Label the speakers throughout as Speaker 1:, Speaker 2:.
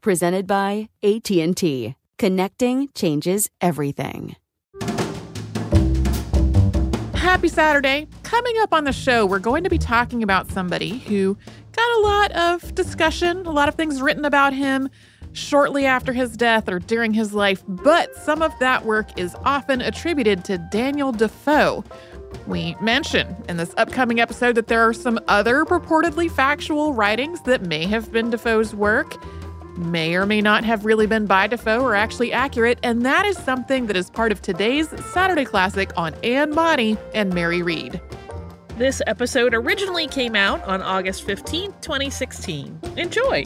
Speaker 1: presented by AT&T. Connecting changes everything.
Speaker 2: Happy Saturday. Coming up on the show, we're going to be talking about somebody who got a lot of discussion, a lot of things written about him shortly after his death or during his life, but some of that work is often attributed to Daniel Defoe. We mention in this upcoming episode that there are some other purportedly factual writings that may have been Defoe's work may or may not have really been by Defoe or actually accurate, and that is something that is part of today's Saturday Classic on Anne Bonny and Mary Read.
Speaker 3: This episode originally came out on August 15, 2016. Enjoy!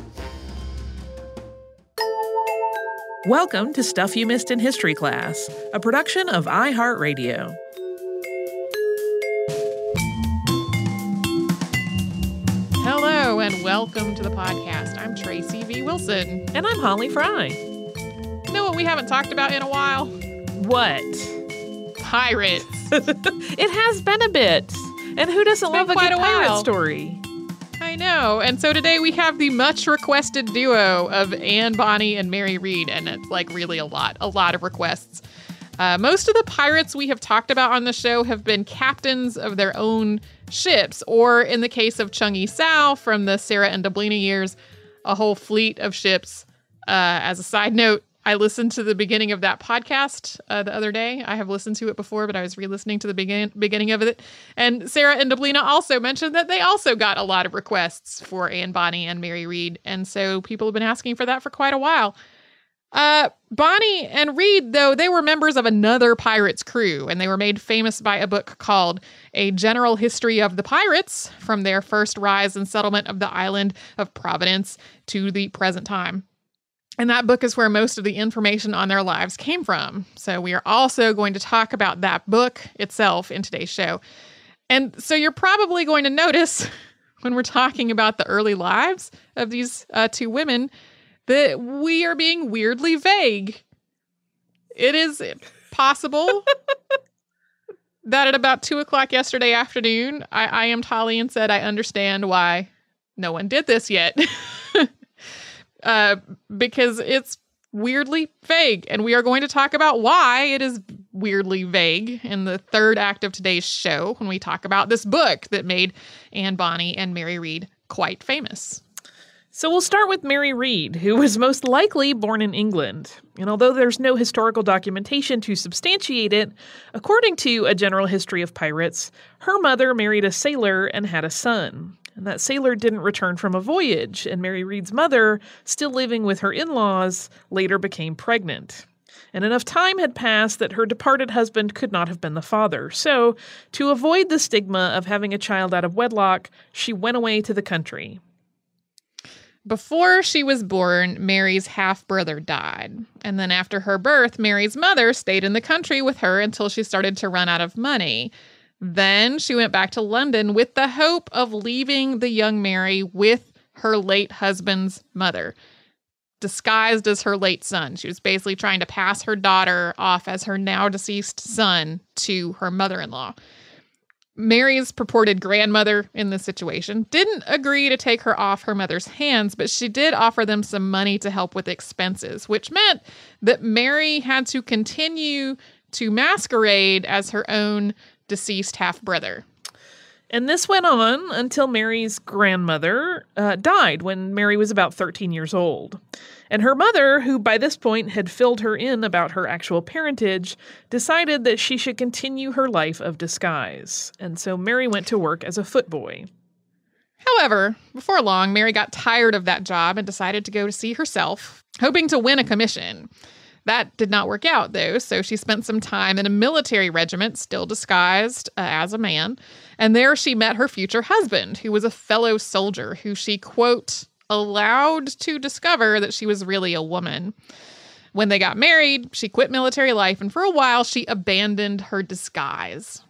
Speaker 3: Welcome to Stuff You Missed in History Class, a production of iHeartRadio.
Speaker 2: Hello and welcome to the podcast. I'm Tracy. Wilson.
Speaker 3: And I'm Holly Fry.
Speaker 2: You know what we haven't talked about in a while?
Speaker 3: What?
Speaker 2: Pirates.
Speaker 3: it has been a bit. And who doesn't love a good a pirate story?
Speaker 2: I know. And so today we have the much requested duo of Anne Bonny and Mary Read, and it's like really a lot, a lot of requests. Uh, most of the pirates we have talked about on the show have been captains of their own ships, or in the case of Chung Yi Sao from the Sarah and Deblina years, a whole fleet of ships. Uh, as a side note, I listened to the beginning of that podcast uh, the other day. I have listened to it before, but I was re-listening to the begin- beginning of it. And Sarah and Deblina also mentioned that they also got a lot of requests for Anne Bonny and Mary Read, and so people have been asking for that for quite a while. Uh, Bonny and Read, though, they were members of another pirate's crew, and they were made famous by a book called A General History of the Pirates from their first rise and settlement of the island of Providence to the present time. And that book is where most of the information on their lives came from. So we are also going to talk about that book itself in today's show. And so you're probably going to notice when we're talking about the early lives of these uh, two women that we are being weirdly vague. It is possible that at about two o'clock yesterday afternoon, I, I am Tolly and said, I understand why no one did this yet. uh, because it's weirdly vague. And we are going to talk about why it is weirdly vague in the third act of today's show when we talk about this book that made Anne Bonny and Mary Read quite famous.
Speaker 3: So we'll start with Mary Read, who was most likely born in England. And although there's no historical documentation to substantiate it, according to A General History of Pirates, her mother married a sailor and had a son. And that sailor didn't return from a voyage, and Mary Read's mother, still living with her in laws, later became pregnant. And enough time had passed that her departed husband could not have been the father. So, to avoid the stigma of having a child out of wedlock, she went away to the country.
Speaker 2: Before she was born, Mary's half brother died. And then after her birth, Mary's mother stayed in the country with her until she started to run out of money. Then she went back to London with the hope of leaving the young Mary with her late husband's mother, disguised as her late son. She was basically trying to pass her daughter off as her now deceased son to her mother in law. Mary's purported grandmother in this situation didn't agree to take her off her mother's hands, but she did offer them some money to help with expenses, which meant that Mary had to continue to masquerade as her own deceased half brother.
Speaker 3: And this went on until Mary's grandmother uh, died when Mary was about 13 years old. And her mother, who by this point had filled her in about her actual parentage, decided that she should continue her life of disguise. And so Mary went to work as a footboy.
Speaker 2: However, before long, Mary got tired of that job and decided to go to sea herself, hoping to win a commission. That did not work out, though, so she spent some time in a military regiment, still disguised uh, as a man. And there she met her future husband, who was a fellow soldier who she, quote, allowed to discover that she was really a woman. When they got married, she quit military life, and for a while, she abandoned her disguise.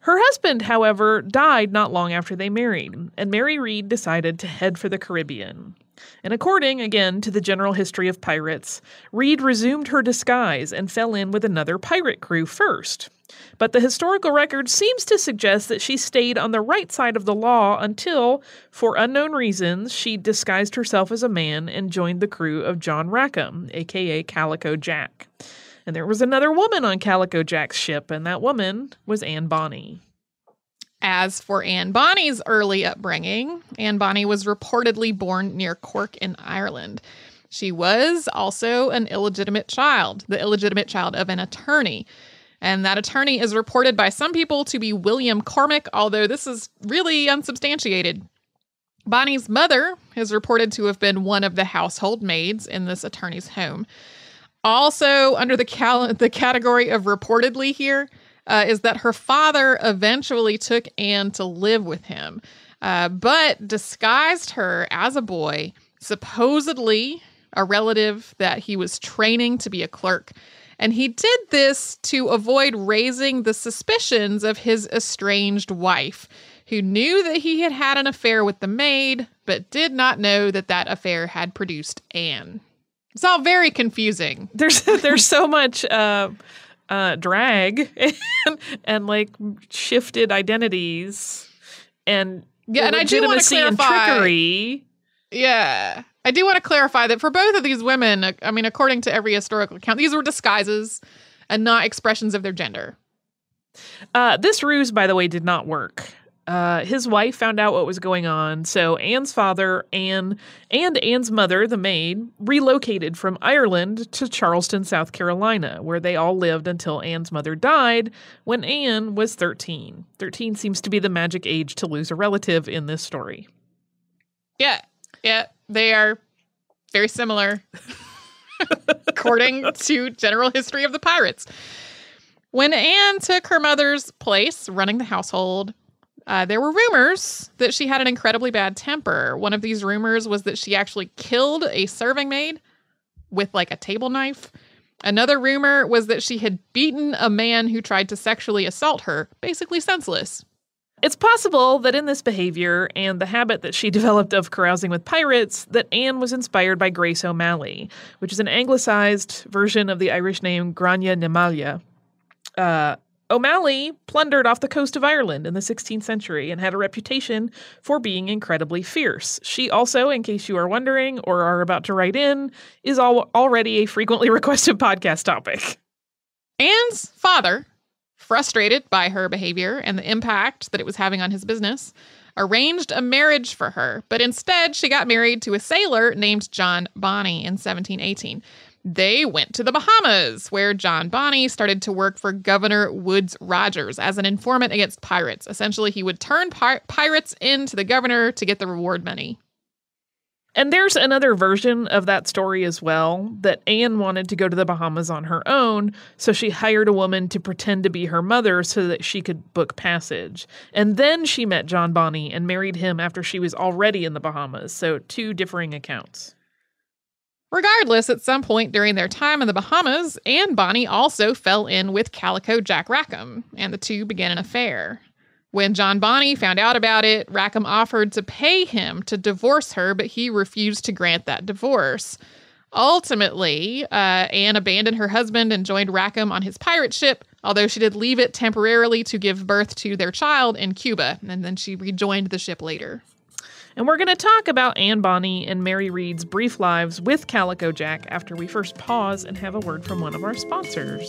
Speaker 3: Her husband, however, died not long after they married, and Mary Read decided to head for the Caribbean. And according, again, to the general history of pirates, Read resumed her disguise and fell in with another pirate crew first. But the historical record seems to suggest that she stayed on the right side of the law until, for unknown reasons, she disguised herself as a man and joined the crew of John Rackham, aka Calico Jack. And there was another woman on Calico Jack's ship, and that woman was Anne Bonny.
Speaker 2: As for Anne Bonny's early upbringing, Anne Bonny was reportedly born near Cork in Ireland. She was also an illegitimate child, the illegitimate child of an attorney. And that attorney is reported by some people to be William Cormac, although this is really unsubstantiated. Bonny's mother is reported to have been one of the household maids in this attorney's home. Also, under the, cal- the category of reportedly here, uh, is that her father eventually took Anne to live with him, uh, but disguised her as a boy, supposedly a relative that he was training to be a clerk. And he did this to avoid raising the suspicions of his estranged wife, who knew that he had had an affair with the maid, but did not know that that affair had produced Anne. It's all very confusing.
Speaker 3: There's there's so much uh, uh, drag and, and like shifted identities and
Speaker 2: yeah, and I do want to clarify.
Speaker 3: trickery.
Speaker 2: Yeah, I do want to clarify that for both of these women, I mean, according to every historical account, these were disguises and not expressions of their gender.
Speaker 3: Uh, this ruse, by the way, did not work. Uh, his wife found out what was going on, so Anne's father, Anne, and Anne's mother, the maid, relocated from Ireland to Charleston, South Carolina, where they all lived until Anne's mother died when Anne was 13. 13 seems to be the magic age to lose a relative in this story.
Speaker 2: Yeah, yeah, they are very similar, according to general history of the pirates. When Anne took her mother's place running the household, uh, there were rumors that she had an incredibly bad temper. One of these rumors was that she actually killed a serving maid with like a table knife. Another rumor was that she had beaten a man who tried to sexually assault her, basically senseless.
Speaker 3: It's possible that in this behavior and the habit that she developed of carousing with pirates, that Anne was inspired by Grace O'Malley, which is an anglicized version of the Irish name Gráinne Ní Mháille. Uh, O'Malley plundered off the coast of Ireland in the 16th century and had a reputation for being incredibly fierce. She also, in case you are wondering or are about to write in, is al- already a frequently requested podcast topic.
Speaker 2: Anne's father, frustrated by her behavior and the impact that it was having on his business,
Speaker 4: arranged a marriage for her, but instead she got married to a sailor named John Bonny in 1718. They went to the Bahamas, where John Bonny started to work for Governor Woodes Rogers as an informant against pirates. Essentially, he would turn pir- pirates into the governor to get the reward money.
Speaker 3: And there's another version of that story as well that Anne wanted to go to the Bahamas on her own, so she hired a woman to pretend to be her mother so that she could book passage. And then she met John Bonny and married him after she was already in the Bahamas, so two differing accounts.
Speaker 4: Regardless, at some point during their time in the Bahamas, Anne Bonny also fell in with Calico Jack Rackham, and the two began an affair. When John Bonny found out about it, Rackham offered to pay him to divorce her, but he refused to grant that divorce. Ultimately, uh, Anne abandoned her husband and joined Rackham on his pirate ship, although she did leave it temporarily to give birth to their child in Cuba, and then she rejoined the ship later.
Speaker 3: And we're going to talk about Anne Bonny and Mary Read's brief lives with Calico Jack after we first pause and have a word from one of our sponsors.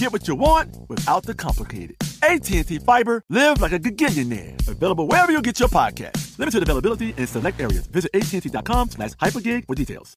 Speaker 5: Get what you want without the complicated. AT&T Fiber, live like a gigillionaire. Available wherever you get your podcast. Limited availability in select areas. Visit AT&T.com slash hypergig for details.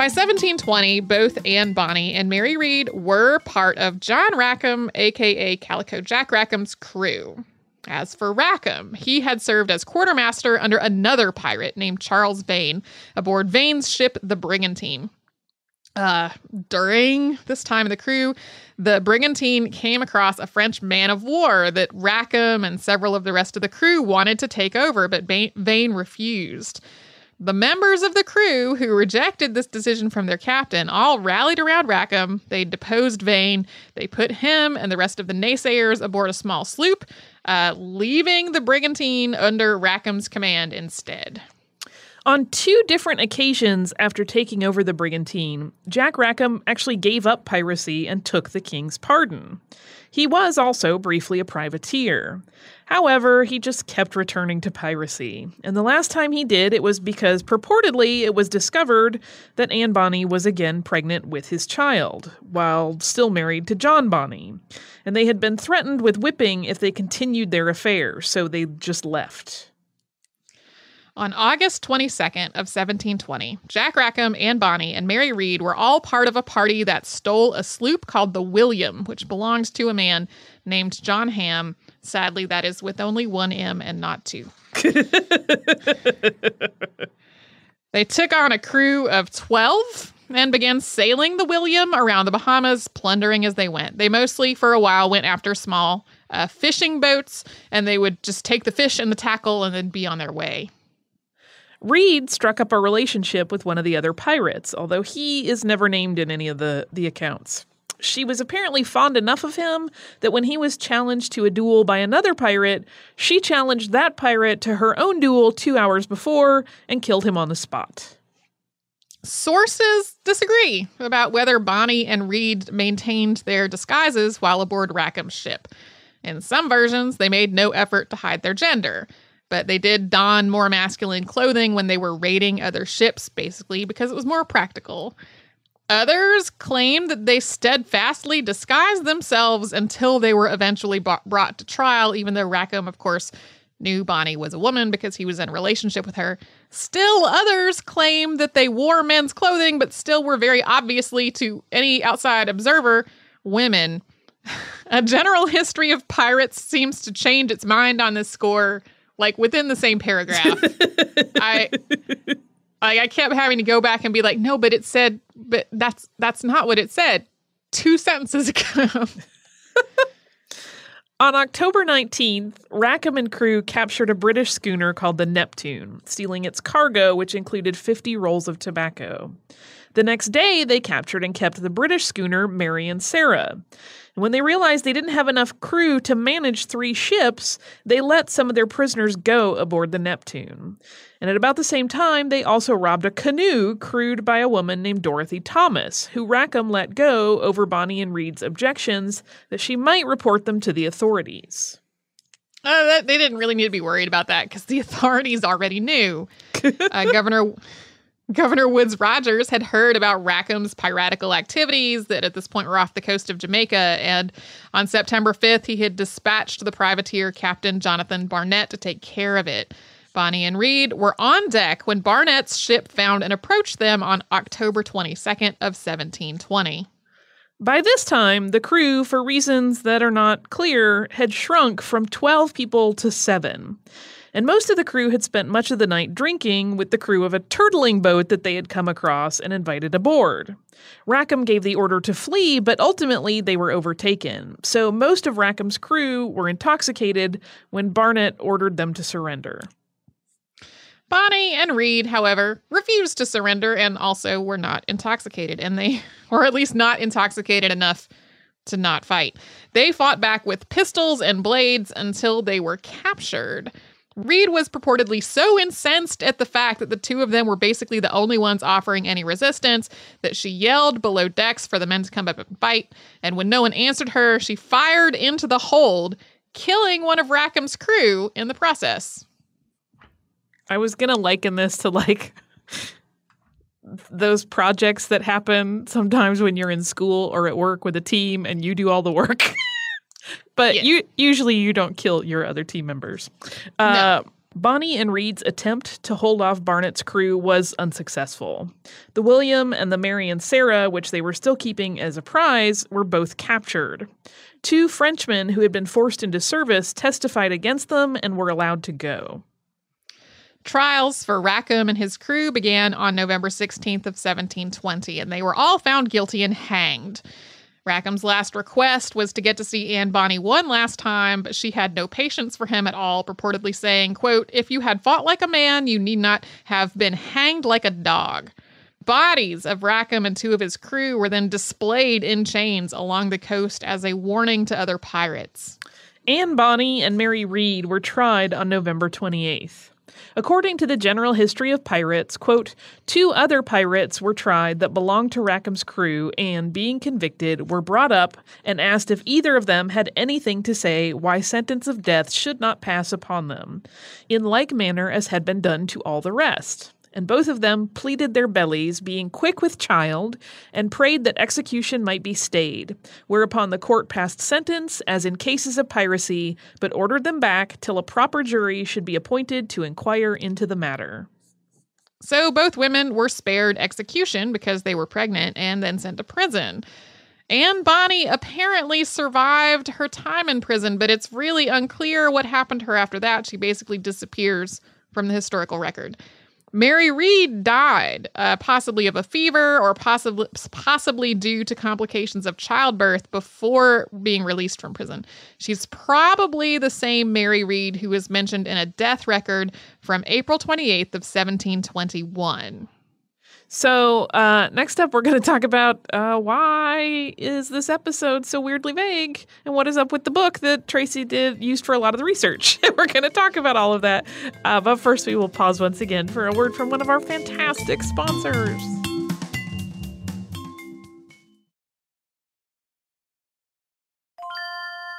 Speaker 4: By 1720, both Anne Bonny and Mary Read were part of John Rackham, aka Calico Jack Rackham's crew. As for Rackham, he had served as quartermaster under another pirate named Charles Vane aboard Vane's ship, the Brigantine.
Speaker 2: Uh, during this time of the crew, the brigantine came across a French man of war that Rackham and several of the rest of the crew wanted to take over, but Vane refused. The members of the crew who rejected this decision from their captain all rallied around Rackham. They deposed Vane. They put him and the rest of the naysayers aboard a small sloop, uh, leaving the brigantine under Rackham's command instead.
Speaker 3: On two different occasions after taking over the brigantine, Jack Rackham actually gave up piracy and took the king's pardon. He was also briefly a privateer. However, he just kept returning to piracy. And the last time he did, it was because purportedly it was discovered that Anne Bonny was again pregnant with his child, while still married to John Bonny. And they had been threatened with whipping if they continued their affair, so they just left.
Speaker 2: On August 22nd of 1720, Jack Rackham, and Bonny and Mary Read were all part of a party that stole a sloop called the William, which belongs to a man named John Ham. Sadly, that is with only one M and not two. they took on a crew of 12 and began sailing the William around the Bahamas, plundering as they went. They mostly, for a while, went after small uh, fishing boats, and they would just take the fish and the tackle and then be on their way.
Speaker 3: Read struck up a relationship with one of the other pirates, although he is never named in any of the, the accounts. She was apparently fond enough of him that when he was challenged to a duel by another pirate, she challenged that pirate to her own duel two hours before and killed him on the spot.
Speaker 2: Sources disagree about whether Bonny and Read maintained their disguises while aboard Rackham's ship. In some versions, they made no effort to hide their gender but they did don more masculine clothing when they were raiding other ships, basically, because it was more practical. Others claim that they steadfastly disguised themselves until they were eventually brought to trial, even though Rackham, of course, knew Bonny was a woman because he was in a relationship with her. Still, others claim that they wore men's clothing, but still were very obviously, to any outside observer, women. a general history of pirates seems to change its mind on this score like within the same paragraph. I I, I kept having to go back and be like, no, but it said, but that's that's not what it said. Two sentences ago.
Speaker 3: On October 19th, Rackham and crew captured a British schooner called the Neptune, stealing its cargo, which included 50 rolls of tobacco. The next day, they captured and kept the British schooner Mary and Sarah. When they realized they didn't have enough crew to manage three ships, they let some of their prisoners go aboard the Neptune. And at about the same time, they also robbed a canoe crewed by a woman named Dorothy Thomas, who Rackham let go over Bonny and Read's objections that she might report them to the authorities.
Speaker 2: Uh, that, they didn't really need to be worried about that because the authorities already knew. Uh, Governor Governor Woodes Rogers had heard about Rackham's piratical activities that at this point were off the coast of Jamaica. And on September 5th, he had dispatched the privateer Captain Jonathan Barnett to take care of it. Bonny and Read were on deck when Barnett's ship found and approached them on October 22nd of 1720.
Speaker 3: By this time, the crew, for reasons that are not clear, had shrunk from 12 people to 7 and most of the crew had spent much of the night drinking with the crew of a turtling boat that they had come across and invited aboard. Rackham gave the order to flee, but ultimately they were overtaken, so most of Rackham's crew were intoxicated when Barnett ordered them to surrender.
Speaker 2: Bonny and Read, however, refused to surrender and also were not intoxicated, and they, or at least not intoxicated enough to not fight. They fought back with pistols and blades until they were captured. Read was purportedly so incensed at the fact that the two of them were basically the only ones offering any resistance that she yelled below decks for the men to come up and fight. And when no one answered her, she fired into the hold, killing one of Rackham's crew in the process.
Speaker 3: I was going to liken this to like those projects that happen sometimes when you're in school or at work with a team and you do all the work. but yeah. you usually you don't kill your other team members. Uh, no. Bonny and Read's attempt to hold off Barnett's crew was unsuccessful. The William and the Mary and Sarah, which they were still keeping as a prize, were both captured. Two Frenchmen who had been forced into service testified against them and were allowed to go.
Speaker 6: Trials for Rackham and his crew began on November 16th of 1720, and they were all found guilty and hanged. Rackham's last request was to get to see Anne Bonny one last time, but she had no patience for him at all, purportedly saying, quote, If you had fought like a man, you need not have been hanged like a dog. Bodies of Rackham and two of his crew were then displayed in chains along the coast as a warning to other pirates.
Speaker 3: Anne Bonny and Mary Read were tried on November 28th. According to the General History of Pirates, quote, two other pirates were tried that belonged to Rackham's crew and, being convicted, were brought up and asked if either of them had anything to say why sentence of death should not pass upon them, in like manner as had been done to all the rest and both of them pleaded their bellies, being quick with child, and prayed that execution might be stayed. Whereupon the court passed sentence, as in cases of piracy, but ordered them back till a proper jury should be appointed to inquire into the matter.
Speaker 6: So both women were spared execution because they were pregnant and then sent to prison. Anne Bonny apparently survived her time in prison, but it's really unclear what happened to her after that. She basically disappears from the historical record. Mary Read died, uh, possibly of a fever or possibly possibly due to complications of childbirth before being released from prison. She's probably the same Mary Read who is mentioned in a death record from April 28th of 1721.
Speaker 3: So, uh, next up, we're going to talk about uh, why is this episode so weirdly vague, and what is up with the book that Tracy did used for a lot of the research. we're going to talk about all of that, uh, but first, we will pause once again for a word from one of our fantastic sponsors.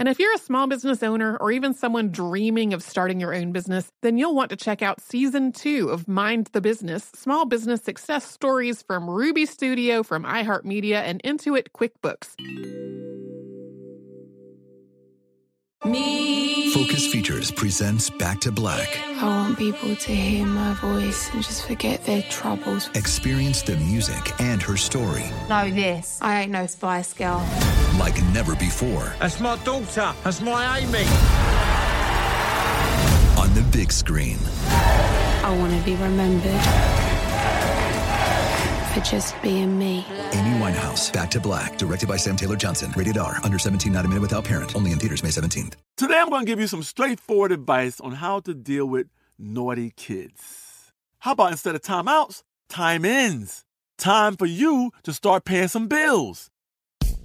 Speaker 2: And if you're a small business owner or even someone dreaming of starting your own business, then you'll want to check out season two of Mind the Business Small Business Success Stories from Ruby Studio, from iHeartMedia, and Intuit QuickBooks.
Speaker 7: Me. Focus Features presents Back to Black.
Speaker 8: I want people to hear my voice and just forget their troubles.
Speaker 7: Experience the music and her story.
Speaker 9: Know this. I ain't no Spice Girl.
Speaker 7: Like never before.
Speaker 10: That's my daughter. That's my Amy.
Speaker 7: On the big screen.
Speaker 8: I want to be remembered for just being me.
Speaker 7: Amy Winehouse, Back to Black, directed by Sam Taylor Johnson. Rated R, under 17, not a minute without parent. Only in theaters May 17th.
Speaker 5: Today I'm going to give you some straightforward advice on how to deal with naughty kids. How about instead of timeouts, time ins? Time for you to start paying some bills.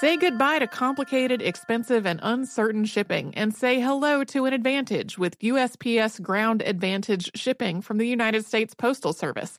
Speaker 2: Say goodbye to complicated, expensive, and uncertain shipping and say hello to an advantage with USPS Ground Advantage shipping from the United States Postal Service.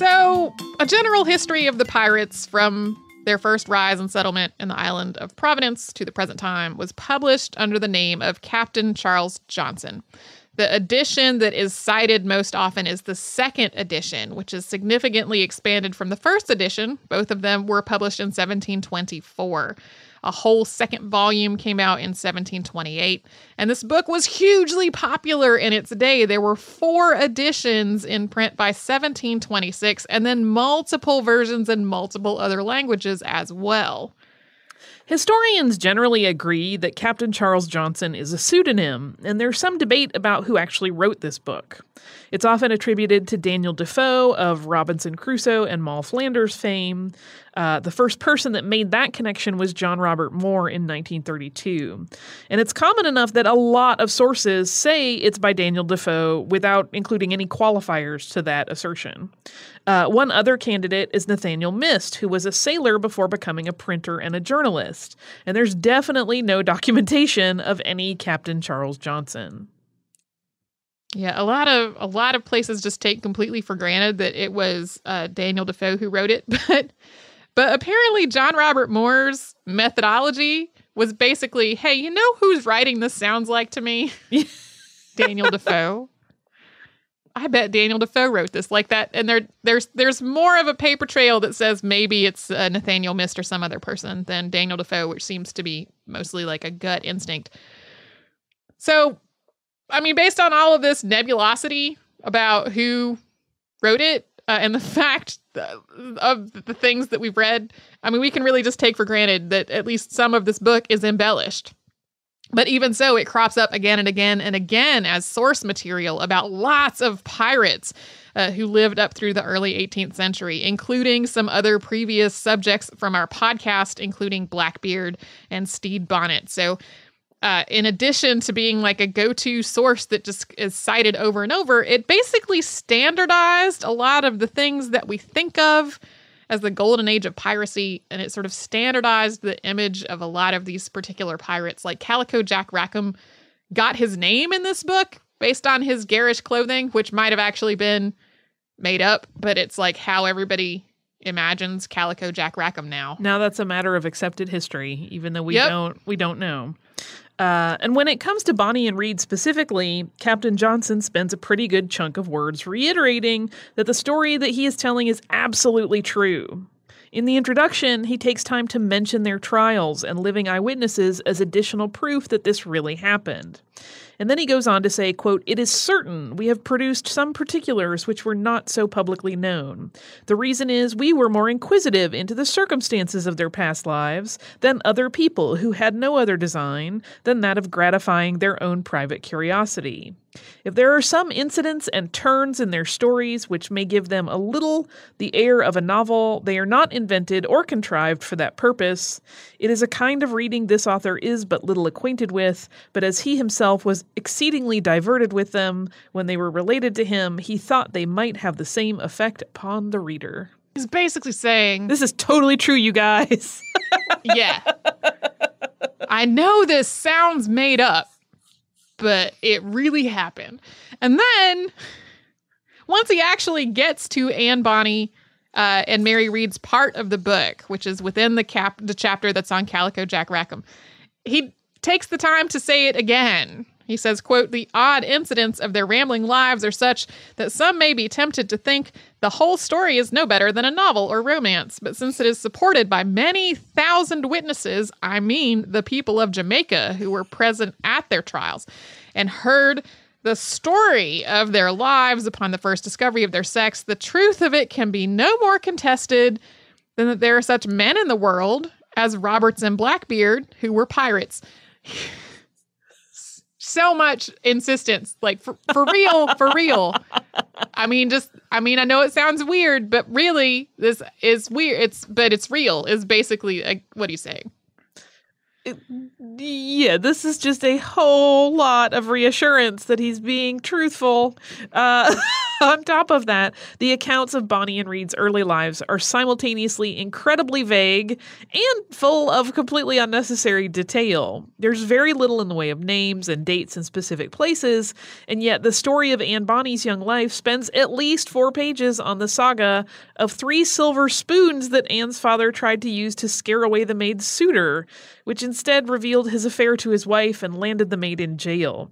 Speaker 2: So, a general history of the pirates from their first rise and settlement in the island of Providence to the present time was published under the name of Captain Charles Johnson. The edition that is cited most often is the second edition, which is significantly expanded from the first edition. Both of them were published in 1724. A whole second volume came out in 1728, and this book was hugely popular in its day. There were four editions in print by 1726, and then multiple versions in multiple other languages as well.
Speaker 3: Historians generally agree that Captain Charles Johnson is a pseudonym, and there's some debate about who actually wrote this book. It's often attributed to Daniel Defoe of Robinson Crusoe and Moll Flanders fame. Uh, the first person that made that connection was John Robert Moore in 1932. And it's common enough that a lot of sources say it's by Daniel Defoe without including any qualifiers to that assertion. Uh, one other candidate is Nathaniel Mist, who was a sailor before becoming a printer and a journalist. And there's definitely no documentation of any Captain Charles Johnson.
Speaker 2: Yeah, a lot of a lot of places just take completely for granted that it was uh, Daniel Defoe who wrote it, but but apparently John Robert Moore's methodology was basically, hey, you know who's writing this sounds like to me? Daniel Defoe. I bet Daniel Defoe wrote this like that, and there there's there's more of a paper trail that says maybe it's uh, Nathaniel Mist or some other person than Daniel Defoe, which seems to be mostly like a gut instinct. So I mean, based on all of this nebulosity about who wrote it uh, and the fact of the things that we've read, I mean, we can really just take for granted that at least some of this book is embellished. But even so, it crops up again and again and again as source material about lots of pirates uh, who lived up through the early 18th century, including some other previous subjects from our podcast, including Blackbeard and Stede Bonnet. So uh, in addition to being like a go to source that just is cited over and over, it basically standardized a lot of the things that we think of as the golden age of piracy. And it sort of standardized the image of a lot of these particular pirates. Like Calico Jack Rackham got his name in this book based on his garish clothing, which might have actually been made up, but it's like how everybody imagines Calico Jack Rackham now.
Speaker 3: Now that's a matter of accepted history, even though we yep. don't we don't know. Uh, and when it comes to Bonny and Read specifically, Captain Johnson spends a pretty good chunk of words reiterating that the story that he is telling is absolutely true. In the introduction, he takes time to mention their trials and living eyewitnesses as additional proof that this really happened. And then he goes on to say, quote, It is certain we have produced some particulars which were not so publicly known. The reason is we were more inquisitive into the circumstances of their past lives than other people who had no other design than that of gratifying their own private curiosity. If there are some incidents and turns in their stories which may give them a little the air of a novel, they are not invented or contrived for that purpose. It is a kind of reading this author is but little acquainted with, but as he himself was exceedingly diverted with them when they were related to him, he thought they might have the same effect upon the reader.
Speaker 2: He's basically saying,
Speaker 3: This is totally true, you guys.
Speaker 2: yeah. I know this sounds made up, but it really happened. And then once he actually gets to Anne Bonny uh, and Mary Read's part of the book, which is within the cap the chapter that's on Calico Jack Rackham, he takes the time to say it again. He says, quote, the odd incidents of their rambling lives are such that some may be tempted to think the whole story is no better than a novel or romance. But since it is supported by many thousand witnesses, I mean the people of Jamaica who were present at their trials and heard the story of their lives upon the first discovery of their sex, the truth of it can be no more contested than that there are such men in the world as Roberts and Blackbeard who were pirates so much insistence like for, for real for real i mean just I mean, I know it sounds weird, but really, this is weird. It's but it's real. Is basically like, what are you saying?
Speaker 3: yeah, this is just a whole lot of reassurance that he's being truthful. Uh, on top of that, the accounts of Bonny and Read's early lives are simultaneously incredibly vague and full of completely unnecessary detail. There's very little in the way of names and dates and specific places, and yet the story of Anne Bonny's young life spends at least four pages on the saga of three silver spoons that Anne's father tried to use to scare away the maid's suitor which instead revealed his affair to his wife and landed the maid in jail.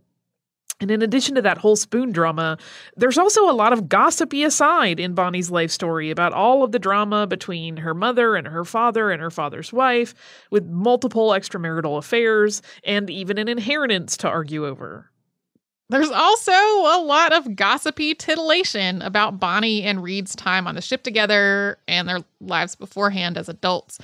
Speaker 3: And in addition to that whole spoon drama, there's also a lot of gossipy aside in Bonny's life story about all of the drama between her mother and her father and her father's wife, with multiple extramarital affairs and even an inheritance to argue over.
Speaker 2: There's also a lot of gossipy titillation about Bonny and Read's time on the ship together and their lives beforehand as adults.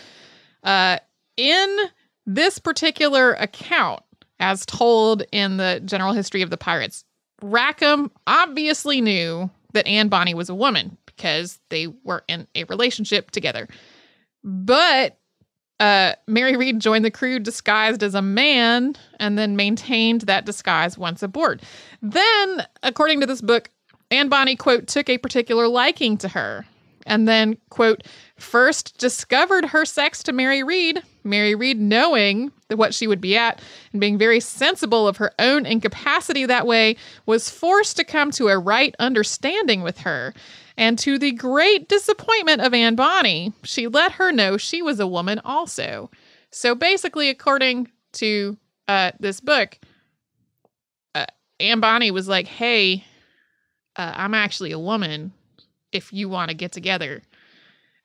Speaker 2: Uh, in this particular account, as told in the general history of the pirates, Rackham obviously knew that Anne Bonny was a woman because they were in a relationship together. But uh, Mary Read joined the crew disguised as a man and then maintained that disguise once aboard. Then, according to this book, Anne Bonny, quote, took a particular liking to her and then, quote, first discovered her sex to Mary Read, Mary Read knowing what she would be at and being very sensible of her own incapacity that way, was forced to come to a right understanding with her. And to the great disappointment of Anne Bonny, she let her know she was a woman also. So basically, according to uh, this book, uh, Anne Bonny was like, hey, uh, I'm actually a woman if you want to get together.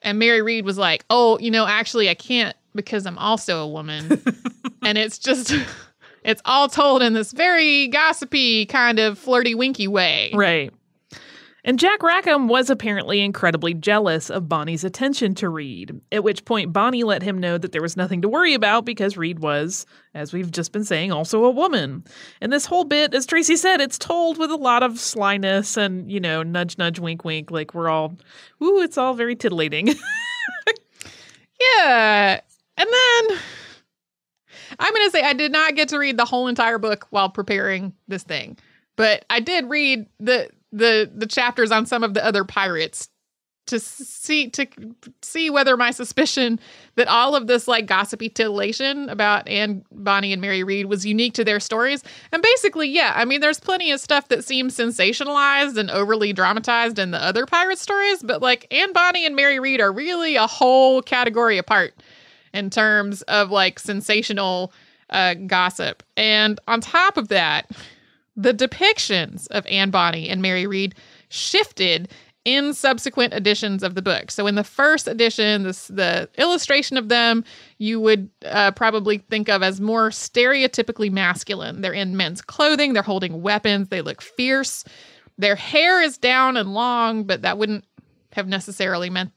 Speaker 2: And Mary Read was like, "Oh, you know, actually I can't because I'm also a woman." and it's just it's all told in this very gossipy kind of flirty winky way.
Speaker 3: Right. And Jack Rackham was apparently incredibly jealous of Bonny's attention to Read, at which point Bonny let him know that there was nothing to worry about because Read was, as we've just been saying, also a woman. And this whole bit, as Tracy said, it's told with a lot of slyness and, you know, nudge, nudge, wink, wink. Like we're all, ooh, it's all very titillating.
Speaker 2: yeah. And then I'm going to say I did not get to read the whole entire book while preparing this thing, but I did read the the the chapters on some of the other pirates to see to see whether my suspicion that all of this like gossipy titillation about Anne Bonny and Mary Read was unique to their stories. And basically, yeah, I mean there's plenty of stuff that seems sensationalized and overly dramatized in the other pirate stories, but like Anne Bonny and Mary Read are really a whole category apart in terms of like sensational uh, gossip. And on top of that, the depictions of Anne Bonny and Mary Read shifted in subsequent editions of the book. So in the first edition, this, the illustration of them you would uh, probably think of as more stereotypically masculine. They're in men's clothing, they're holding weapons, they look fierce. Their hair is down and long, but that wouldn't have necessarily meant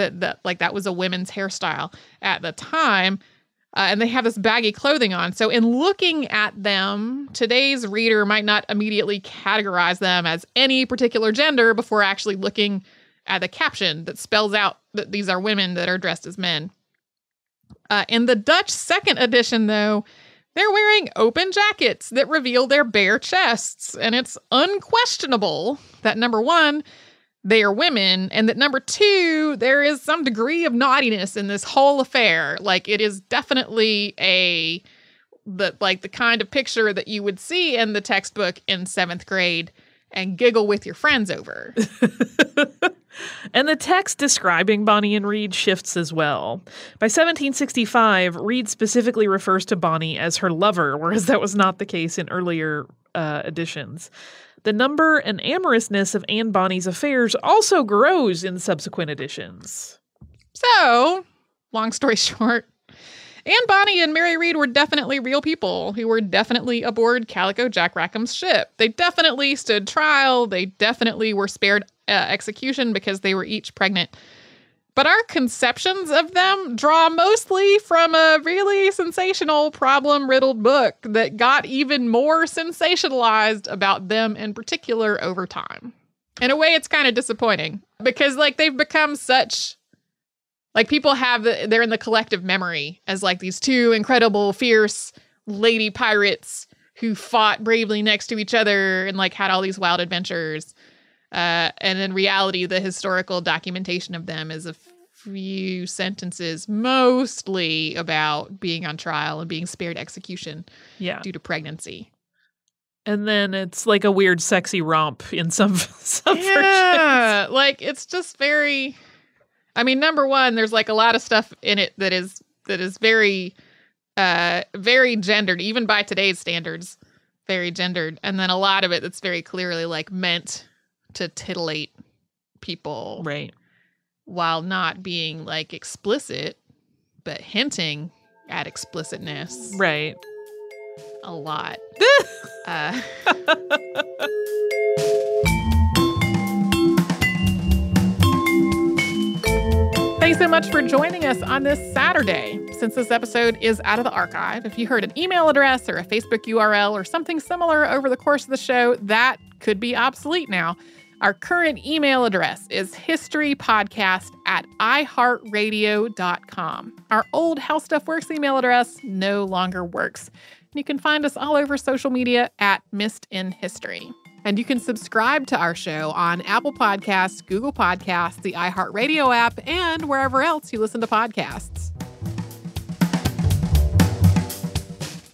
Speaker 2: that that like that was a women's hairstyle at the time. Uh, and they have this baggy clothing on. So, in looking at them, today's reader might not immediately categorize them as any particular gender before actually looking at the caption that spells out that these are women that are dressed as men. Uh, in the Dutch second edition, though, they're wearing open jackets that reveal their bare chests. And it's unquestionable that number one, they are women and that number two there is some degree of naughtiness in this whole affair like it is definitely a the like the kind of picture that you would see in the textbook in seventh grade and giggle with your friends over
Speaker 3: and the text describing Bonny and Read shifts as well. By 1765, Read specifically refers to Bonny as her lover, whereas that was not the case in earlier uh, editions. The number and amorousness of Anne Bonny's affairs also grows in subsequent editions.
Speaker 2: So, long story short, Anne Bonny and Mary Read were definitely real people who were definitely aboard Calico Jack Rackham's ship. They definitely stood trial. They definitely were spared uh, execution because they were each pregnant but our conceptions of them draw mostly from a really sensational, problem riddled book that got even more sensationalized about them in particular over time.
Speaker 11: In a way, it's kind of disappointing because like they've become such like people have the, they're in the collective memory as like these two incredible, fierce lady pirates who fought bravely next to each other and like had all these wild adventures. Uh, and in reality, the historical documentation of them is a few sentences, mostly about being on trial and being spared execution
Speaker 3: Yeah.
Speaker 11: due to pregnancy.
Speaker 3: And then it's like a weird sexy romp in some some versions.
Speaker 11: Yeah, like it's just very. I mean, number one, there's like a lot of stuff in it that is that is very, uh, very gendered, even by today's standards, very gendered, and then a lot of it that's very clearly like meant to titillate people,
Speaker 3: Right.
Speaker 11: while not being like explicit, but hinting at explicitness
Speaker 3: Right.
Speaker 11: a lot. uh,
Speaker 2: Thanks so much for joining us on this Saturday. Since this episode is out of the archive, if you heard an email address or a Facebook URL or something similar over the course of the show, that could be obsolete now. Our current email address is historypodcast at iheartradio.com. Our old How Stuff Works email address no longer works. You can find us all over social media at Missed in History. And you can subscribe to our show on Apple Podcasts, Google Podcasts, the iHeartRadio app, and wherever else you listen to podcasts.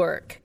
Speaker 12: work.